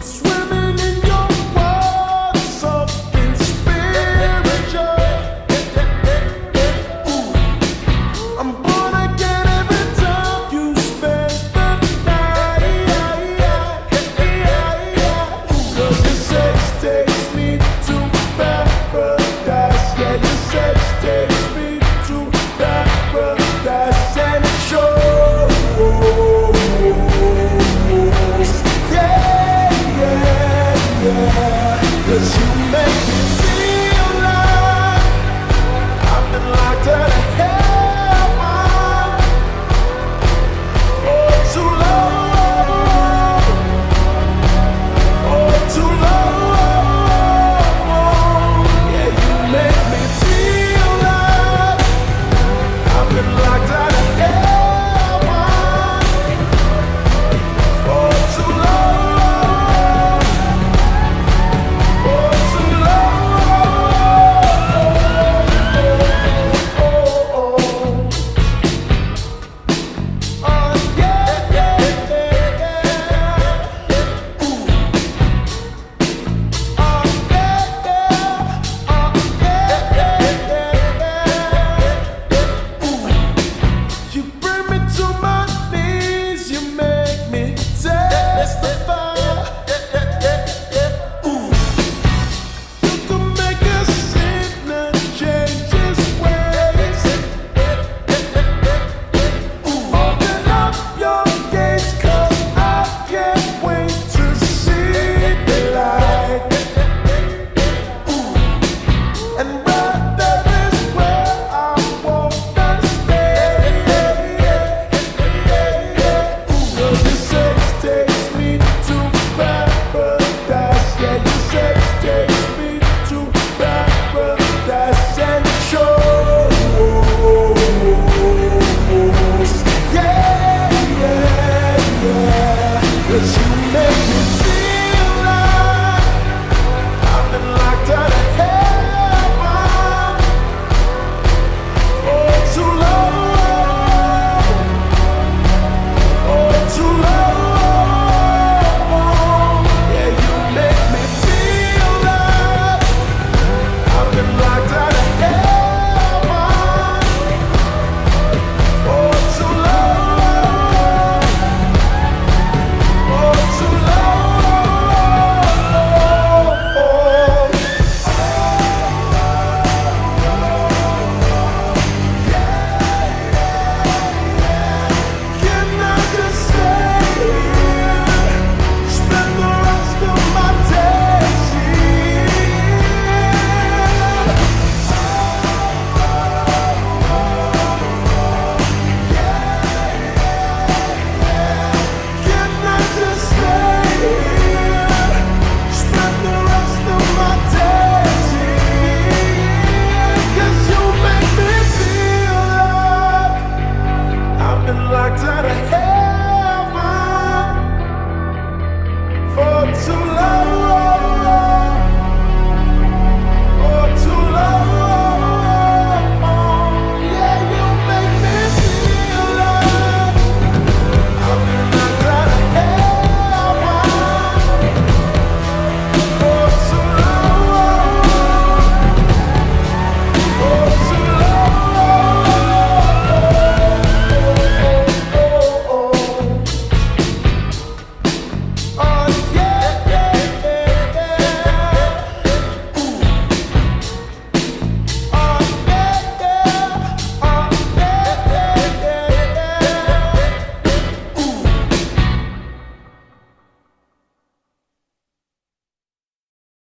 swimming